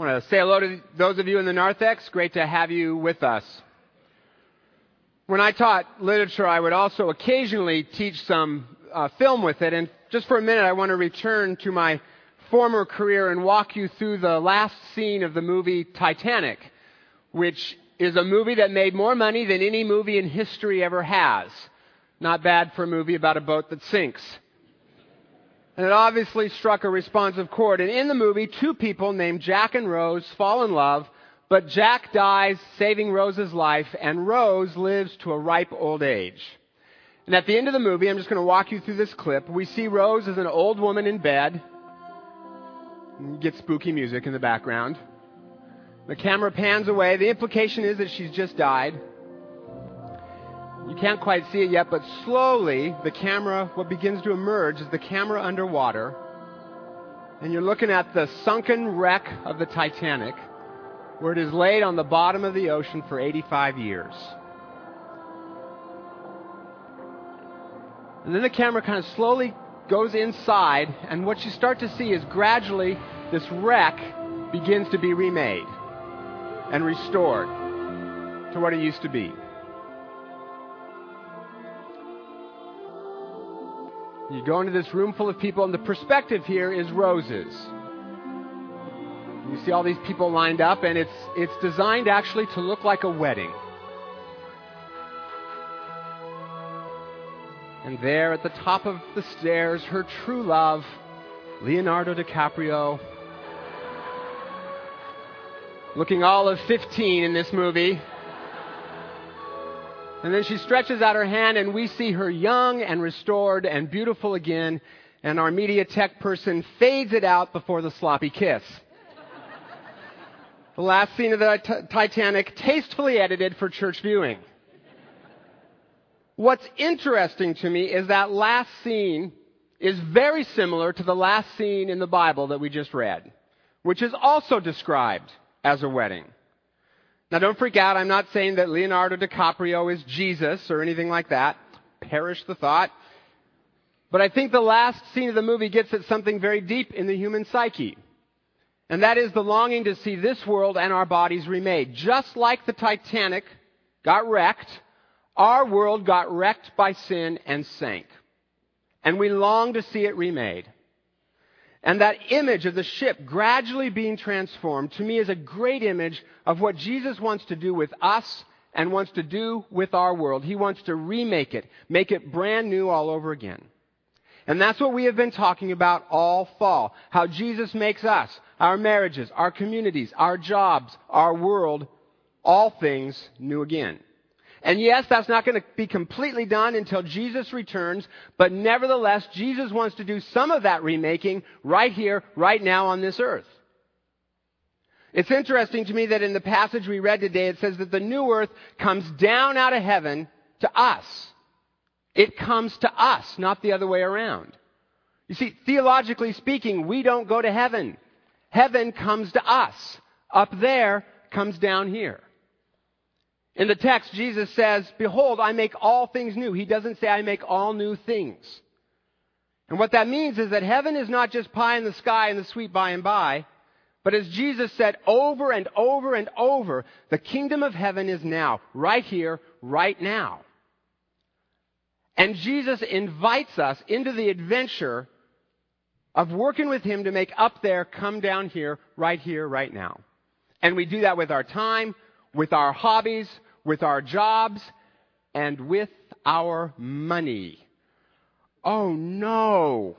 Want to say hello to those of you in the narthex. Great to have you with us. When I taught literature, I would also occasionally teach some uh, film with it. And just for a minute, I want to return to my former career and walk you through the last scene of the movie Titanic, which is a movie that made more money than any movie in history ever has. Not bad for a movie about a boat that sinks. And it obviously struck a responsive chord. And in the movie, two people named Jack and Rose fall in love, but Jack dies saving Rose's life, and Rose lives to a ripe old age. And at the end of the movie, I'm just going to walk you through this clip. We see Rose as an old woman in bed. Get spooky music in the background. The camera pans away. The implication is that she's just died. You can't quite see it yet, but slowly the camera, what begins to emerge is the camera underwater. And you're looking at the sunken wreck of the Titanic, where it is laid on the bottom of the ocean for 85 years. And then the camera kind of slowly goes inside, and what you start to see is gradually this wreck begins to be remade and restored to what it used to be. You go into this room full of people, and the perspective here is Rose's. You see all these people lined up, and it's, it's designed actually to look like a wedding. And there at the top of the stairs, her true love, Leonardo DiCaprio, looking all of 15 in this movie. And then she stretches out her hand, and we see her young and restored and beautiful again. And our media tech person fades it out before the sloppy kiss. the last scene of the t- Titanic, tastefully edited for church viewing. What's interesting to me is that last scene is very similar to the last scene in the Bible that we just read, which is also described as a wedding. Now don't freak out. I'm not saying that Leonardo DiCaprio is Jesus or anything like that. Perish the thought. But I think the last scene of the movie gets at something very deep in the human psyche. And that is the longing to see this world and our bodies remade. Just like the Titanic got wrecked, our world got wrecked by sin and sank. And we long to see it remade. And that image of the ship gradually being transformed to me is a great image of what Jesus wants to do with us and wants to do with our world. He wants to remake it, make it brand new all over again. And that's what we have been talking about all fall. How Jesus makes us, our marriages, our communities, our jobs, our world, all things new again. And yes, that's not going to be completely done until Jesus returns, but nevertheless, Jesus wants to do some of that remaking right here, right now on this earth. It's interesting to me that in the passage we read today, it says that the new earth comes down out of heaven to us. It comes to us, not the other way around. You see, theologically speaking, we don't go to heaven. Heaven comes to us. Up there comes down here. In the text, Jesus says, Behold, I make all things new. He doesn't say, I make all new things. And what that means is that heaven is not just pie in the sky and the sweet by and by, but as Jesus said over and over and over, the kingdom of heaven is now, right here, right now. And Jesus invites us into the adventure of working with Him to make up there come down here, right here, right now. And we do that with our time, with our hobbies, with our jobs, and with our money. Oh no.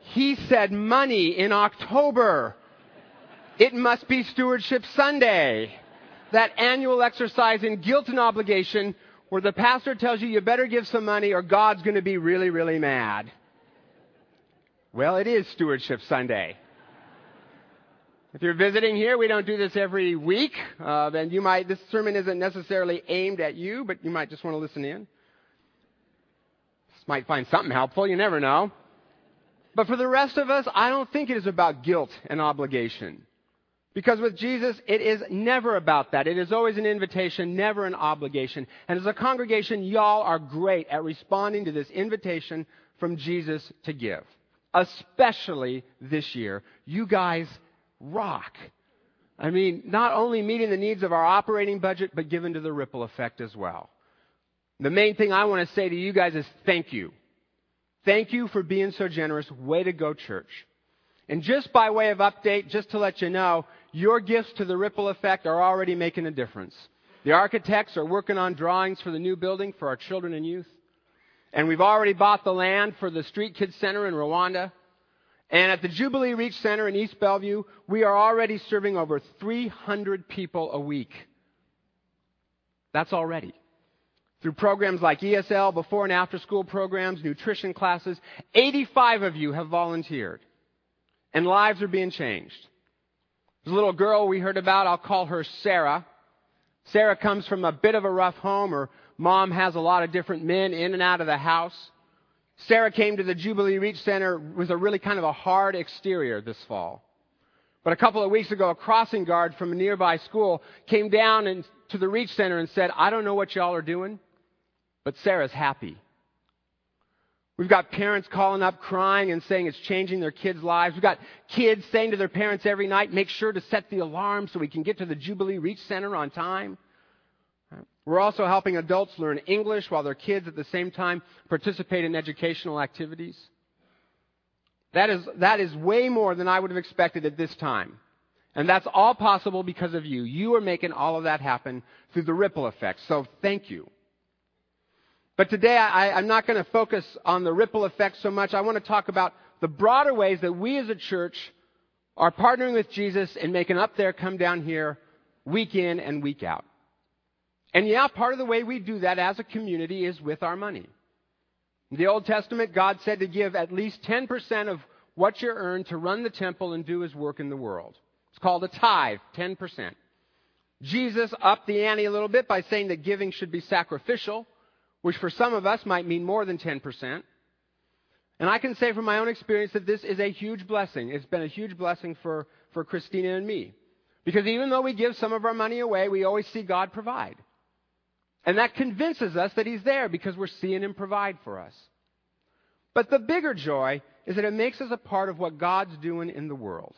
He said money in October. It must be Stewardship Sunday. That annual exercise in guilt and obligation where the pastor tells you you better give some money or God's going to be really, really mad. Well, it is Stewardship Sunday. If you're visiting here, we don't do this every week. Uh, then you might, this sermon isn't necessarily aimed at you, but you might just want to listen in. This might find something helpful. You never know. But for the rest of us, I don't think it is about guilt and obligation. Because with Jesus, it is never about that. It is always an invitation, never an obligation. And as a congregation, y'all are great at responding to this invitation from Jesus to give. Especially this year. You guys rock. I mean, not only meeting the needs of our operating budget, but given to the ripple effect as well. The main thing I want to say to you guys is thank you. Thank you for being so generous. Way to go, church. And just by way of update, just to let you know, your gifts to the ripple effect are already making a difference. The architects are working on drawings for the new building for our children and youth. And we've already bought the land for the Street Kids Center in Rwanda. And at the Jubilee Reach Center in East Bellevue, we are already serving over 300 people a week. That's already. Through programs like ESL, before and after school programs, nutrition classes, 85 of you have volunteered. And lives are being changed. There's a little girl we heard about, I'll call her Sarah. Sarah comes from a bit of a rough home. Her mom has a lot of different men in and out of the house. Sarah came to the Jubilee Reach Center with a really kind of a hard exterior this fall. But a couple of weeks ago, a crossing guard from a nearby school came down and, to the Reach Center and said, I don't know what y'all are doing, but Sarah's happy. We've got parents calling up crying and saying it's changing their kids' lives. We've got kids saying to their parents every night, make sure to set the alarm so we can get to the Jubilee Reach Center on time. We're also helping adults learn English while their kids at the same time participate in educational activities. That is, that is way more than I would have expected at this time. And that's all possible because of you. You are making all of that happen through the ripple effect. So thank you. But today I, am not going to focus on the ripple effect so much. I want to talk about the broader ways that we as a church are partnering with Jesus and making up there come down here week in and week out. And yeah, part of the way we do that as a community is with our money. In the Old Testament, God said to give at least 10% of what you earn to run the temple and do his work in the world. It's called a tithe, 10%. Jesus upped the ante a little bit by saying that giving should be sacrificial, which for some of us might mean more than 10%. And I can say from my own experience that this is a huge blessing. It's been a huge blessing for, for Christina and me. Because even though we give some of our money away, we always see God provide. And that convinces us that He's there because we're seeing Him provide for us. But the bigger joy is that it makes us a part of what God's doing in the world.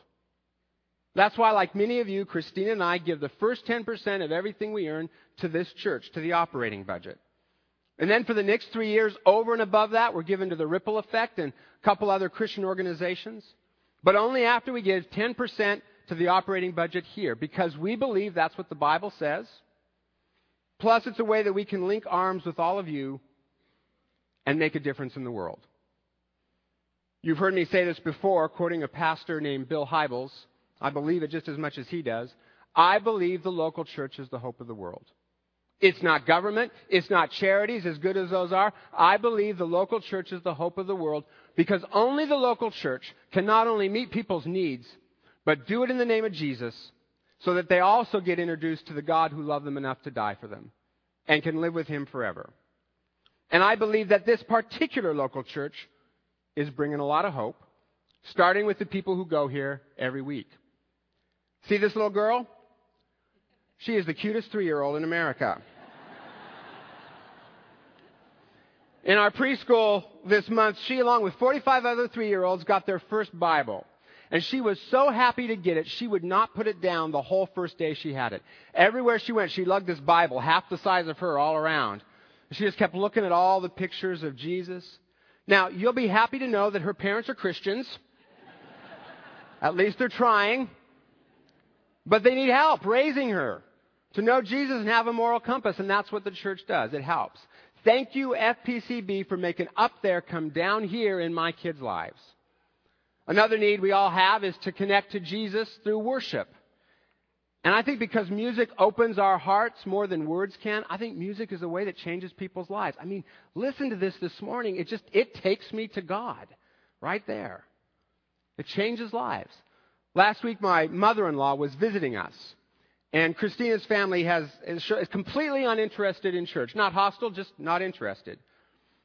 That's why, like many of you, Christina and I give the first 10% of everything we earn to this church, to the operating budget. And then for the next three years, over and above that, we're given to the Ripple Effect and a couple other Christian organizations. But only after we give 10% to the operating budget here, because we believe that's what the Bible says. Plus, it's a way that we can link arms with all of you and make a difference in the world. You've heard me say this before, quoting a pastor named Bill Hybels. I believe it just as much as he does. I believe the local church is the hope of the world. It's not government. It's not charities, as good as those are. I believe the local church is the hope of the world because only the local church can not only meet people's needs, but do it in the name of Jesus so that they also get introduced to the God who loved them enough to die for them and can live with Him forever. And I believe that this particular local church is bringing a lot of hope, starting with the people who go here every week. See this little girl? She is the cutest three year old in America. In our preschool this month, she, along with 45 other three year olds, got their first Bible. And she was so happy to get it, she would not put it down the whole first day she had it. Everywhere she went, she lugged this Bible, half the size of her, all around. She just kept looking at all the pictures of Jesus. Now, you'll be happy to know that her parents are Christians. at least they're trying. But they need help raising her to know Jesus and have a moral compass, and that's what the church does. It helps. Thank you, FPCB, for making up there come down here in my kids' lives. Another need we all have is to connect to Jesus through worship. And I think because music opens our hearts more than words can, I think music is a way that changes people's lives. I mean, listen to this this morning. It just, it takes me to God. Right there. It changes lives. Last week, my mother-in-law was visiting us. And Christina's family has, is completely uninterested in church. Not hostile, just not interested.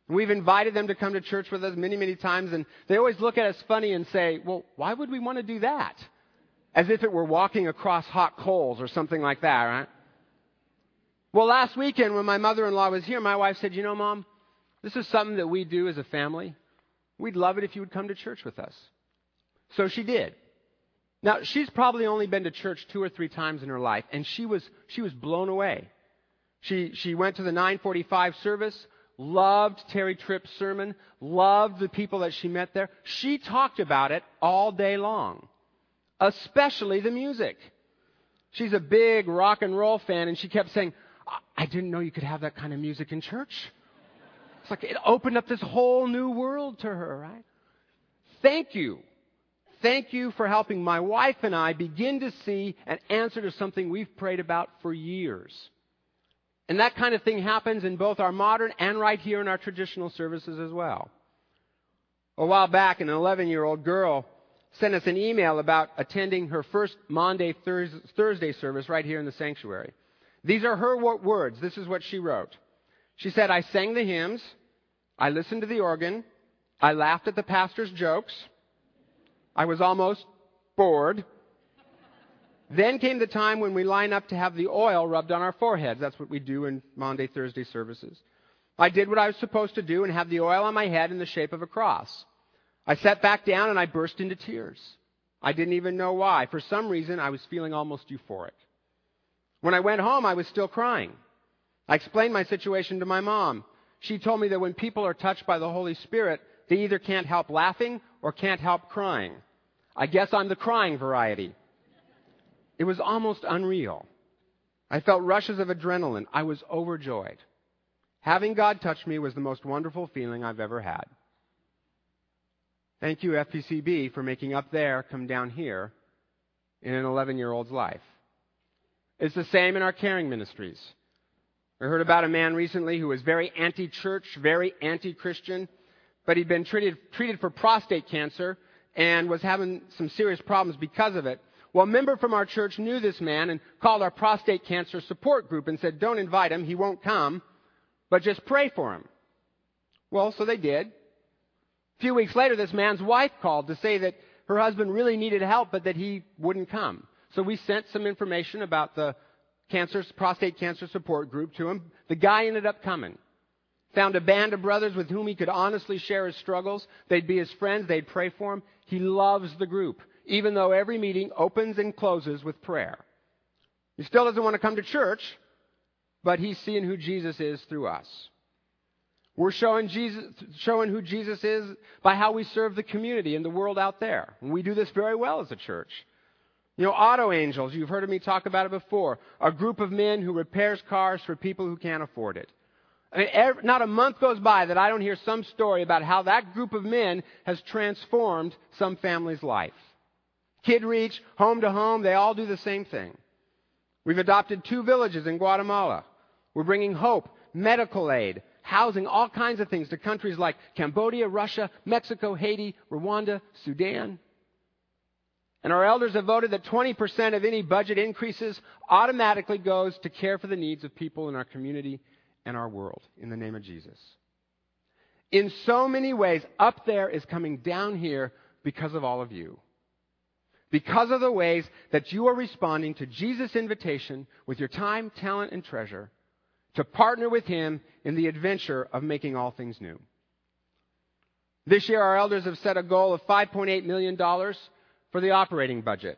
We've invited them to come to church with us many, many times, and they always look at us funny and say, well, why would we want to do that? As if it were walking across hot coals or something like that, right? Well, last weekend when my mother-in-law was here, my wife said, you know, mom, this is something that we do as a family. We'd love it if you would come to church with us. So she did. Now, she's probably only been to church two or three times in her life, and she was, she was blown away. She, she went to the 945 service, loved Terry Tripp's sermon, loved the people that she met there. She talked about it all day long, especially the music. She's a big rock and roll fan, and she kept saying, I didn't know you could have that kind of music in church. It's like it opened up this whole new world to her, right? Thank you. Thank you for helping my wife and I begin to see an answer to something we've prayed about for years. And that kind of thing happens in both our modern and right here in our traditional services as well. A while back, an 11 year old girl sent us an email about attending her first Maundy Thursday service right here in the sanctuary. These are her words. This is what she wrote. She said, I sang the hymns. I listened to the organ. I laughed at the pastor's jokes. I was almost bored. Then came the time when we line up to have the oil rubbed on our foreheads. That's what we do in Maundy, Thursday services. I did what I was supposed to do and have the oil on my head in the shape of a cross. I sat back down and I burst into tears. I didn't even know why. For some reason, I was feeling almost euphoric. When I went home, I was still crying. I explained my situation to my mom. She told me that when people are touched by the Holy Spirit, they either can't help laughing or can't help crying. I guess I'm the crying variety. It was almost unreal. I felt rushes of adrenaline. I was overjoyed. Having God touch me was the most wonderful feeling I've ever had. Thank you, FPCB, for making up there come down here in an 11 year old's life. It's the same in our caring ministries. I heard about a man recently who was very anti church, very anti Christian, but he'd been treated, treated for prostate cancer and was having some serious problems because of it. Well, a member from our church knew this man and called our prostate cancer support group and said, Don't invite him, he won't come, but just pray for him. Well, so they did. A few weeks later, this man's wife called to say that her husband really needed help, but that he wouldn't come. So we sent some information about the cancer, prostate cancer support group to him. The guy ended up coming. Found a band of brothers with whom he could honestly share his struggles. They'd be his friends. They'd pray for him. He loves the group, even though every meeting opens and closes with prayer. He still doesn't want to come to church, but he's seeing who Jesus is through us. We're showing Jesus, showing who Jesus is by how we serve the community and the world out there. And we do this very well as a church. You know, auto angels, you've heard of me talk about it before, a group of men who repairs cars for people who can't afford it. I mean, every, not a month goes by that I don't hear some story about how that group of men has transformed some family's life. Kid Reach, Home to Home, they all do the same thing. We've adopted two villages in Guatemala. We're bringing hope, medical aid, housing, all kinds of things to countries like Cambodia, Russia, Mexico, Haiti, Rwanda, Sudan. And our elders have voted that 20% of any budget increases automatically goes to care for the needs of people in our community and our world in the name of Jesus. In so many ways, up there is coming down here because of all of you. Because of the ways that you are responding to Jesus' invitation with your time, talent, and treasure to partner with Him in the adventure of making all things new. This year, our elders have set a goal of $5.8 million for the operating budget.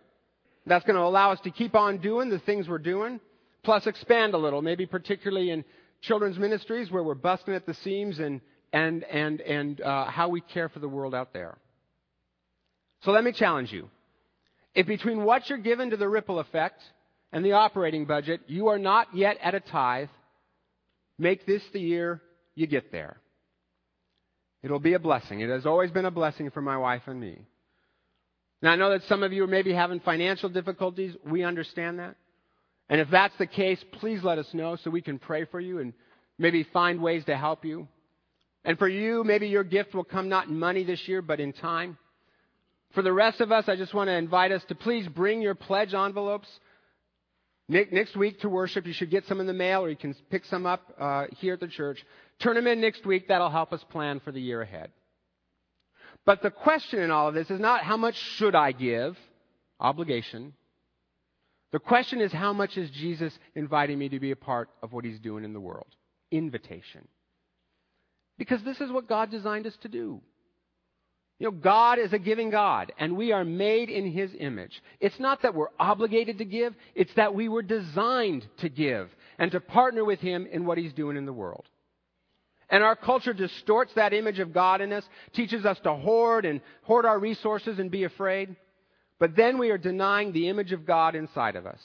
That's going to allow us to keep on doing the things we're doing, plus expand a little, maybe particularly in children's ministries where we're busting at the seams and, and, and, and uh, how we care for the world out there. So let me challenge you. If between what you're given to the ripple effect and the operating budget, you are not yet at a tithe, make this the year you get there. It'll be a blessing. It has always been a blessing for my wife and me. Now, I know that some of you are maybe having financial difficulties. We understand that. And if that's the case, please let us know so we can pray for you and maybe find ways to help you. And for you, maybe your gift will come not in money this year, but in time. For the rest of us, I just want to invite us to please bring your pledge envelopes next week to worship. You should get some in the mail or you can pick some up uh, here at the church. Turn them in next week. That'll help us plan for the year ahead. But the question in all of this is not how much should I give? Obligation. The question is how much is Jesus inviting me to be a part of what he's doing in the world? Invitation. Because this is what God designed us to do. You know, God is a giving God, and we are made in His image. It's not that we're obligated to give, it's that we were designed to give and to partner with Him in what He's doing in the world. And our culture distorts that image of God in us, teaches us to hoard and hoard our resources and be afraid. But then we are denying the image of God inside of us,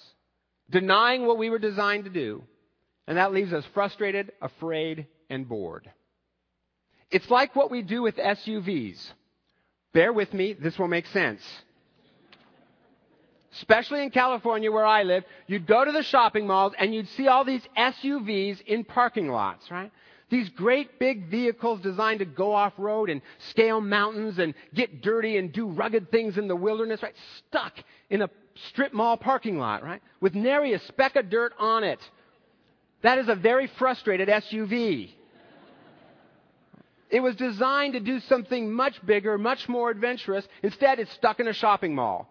denying what we were designed to do. And that leaves us frustrated, afraid, and bored. It's like what we do with SUVs. Bear with me, this will make sense. Especially in California where I live, you'd go to the shopping malls and you'd see all these SUVs in parking lots, right? These great big vehicles designed to go off road and scale mountains and get dirty and do rugged things in the wilderness, right? Stuck in a strip mall parking lot, right? With nary a speck of dirt on it. That is a very frustrated SUV. It was designed to do something much bigger, much more adventurous. Instead, it's stuck in a shopping mall,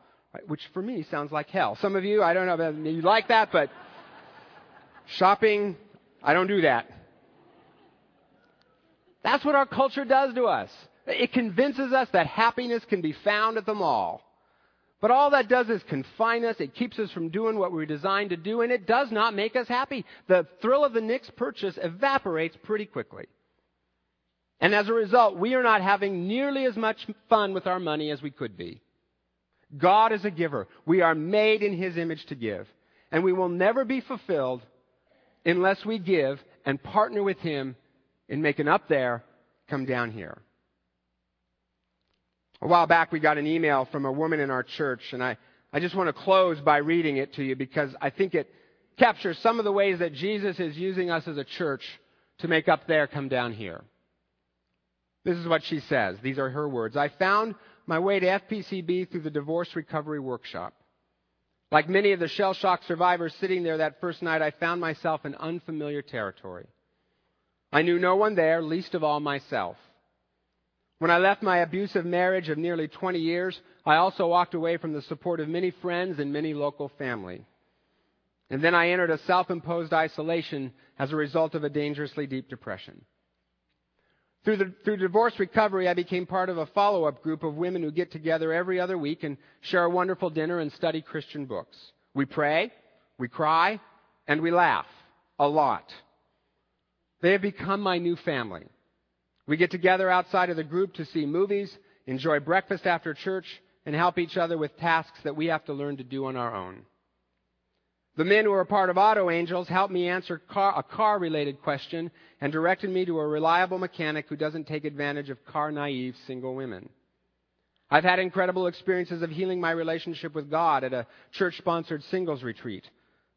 which for me sounds like hell. Some of you, I don't know if you like that, but shopping, I don't do that. That's what our culture does to us. It convinces us that happiness can be found at the mall. But all that does is confine us. It keeps us from doing what we're designed to do, and it does not make us happy. The thrill of the next purchase evaporates pretty quickly. And as a result, we are not having nearly as much fun with our money as we could be. God is a giver. We are made in His image to give. And we will never be fulfilled unless we give and partner with Him in making up there come down here. A while back, we got an email from a woman in our church, and I, I just want to close by reading it to you because I think it captures some of the ways that Jesus is using us as a church to make up there come down here. This is what she says. These are her words. I found my way to FPCB through the divorce recovery workshop. Like many of the shell shock survivors sitting there that first night, I found myself in unfamiliar territory. I knew no one there, least of all myself. When I left my abusive marriage of nearly 20 years, I also walked away from the support of many friends and many local family. And then I entered a self imposed isolation as a result of a dangerously deep depression. Through, the, through divorce recovery, I became part of a follow up group of women who get together every other week and share a wonderful dinner and study Christian books. We pray, we cry, and we laugh a lot. They have become my new family. We get together outside of the group to see movies, enjoy breakfast after church, and help each other with tasks that we have to learn to do on our own. The men who are part of Auto Angels helped me answer car, a car related question and directed me to a reliable mechanic who doesn't take advantage of car naive single women. I've had incredible experiences of healing my relationship with God at a church sponsored singles retreat,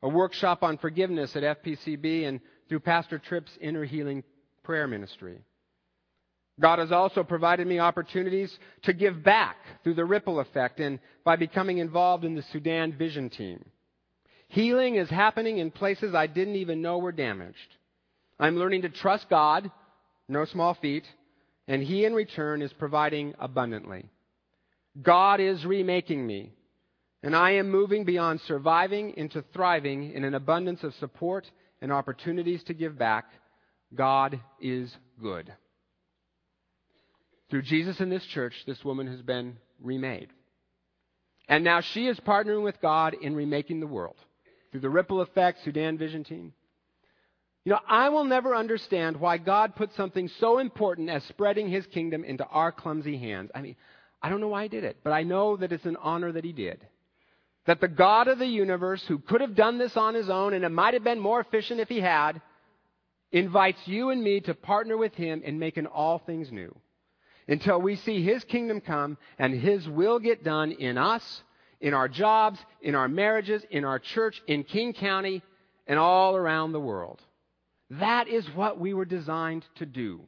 a workshop on forgiveness at FPCB, and through Pastor Tripp's inner healing prayer ministry. God has also provided me opportunities to give back through the ripple effect and by becoming involved in the Sudan Vision Team. Healing is happening in places I didn't even know were damaged. I'm learning to trust God, no small feat, and He in return is providing abundantly. God is remaking me, and I am moving beyond surviving into thriving in an abundance of support and opportunities to give back. God is good. Through Jesus in this church, this woman has been remade. And now she is partnering with God in remaking the world through the ripple effect, Sudan Vision Team. You know, I will never understand why God put something so important as spreading his kingdom into our clumsy hands. I mean, I don't know why he did it, but I know that it's an honor that he did. That the God of the universe, who could have done this on his own, and it might have been more efficient if he had, invites you and me to partner with him in making all things new. Until we see his kingdom come and his will get done in us in our jobs, in our marriages, in our church, in King County, and all around the world. That is what we were designed to do.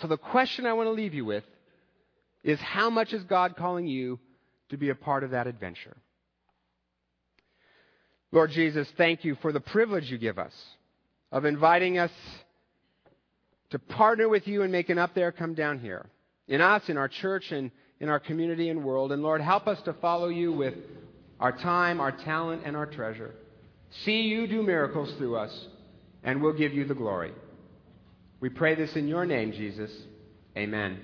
So the question I want to leave you with is how much is God calling you to be a part of that adventure? Lord Jesus, thank you for the privilege you give us of inviting us to partner with you and making up there come down here. In us, in our church, and in our community and world. And Lord, help us to follow you with our time, our talent, and our treasure. See you do miracles through us, and we'll give you the glory. We pray this in your name, Jesus. Amen.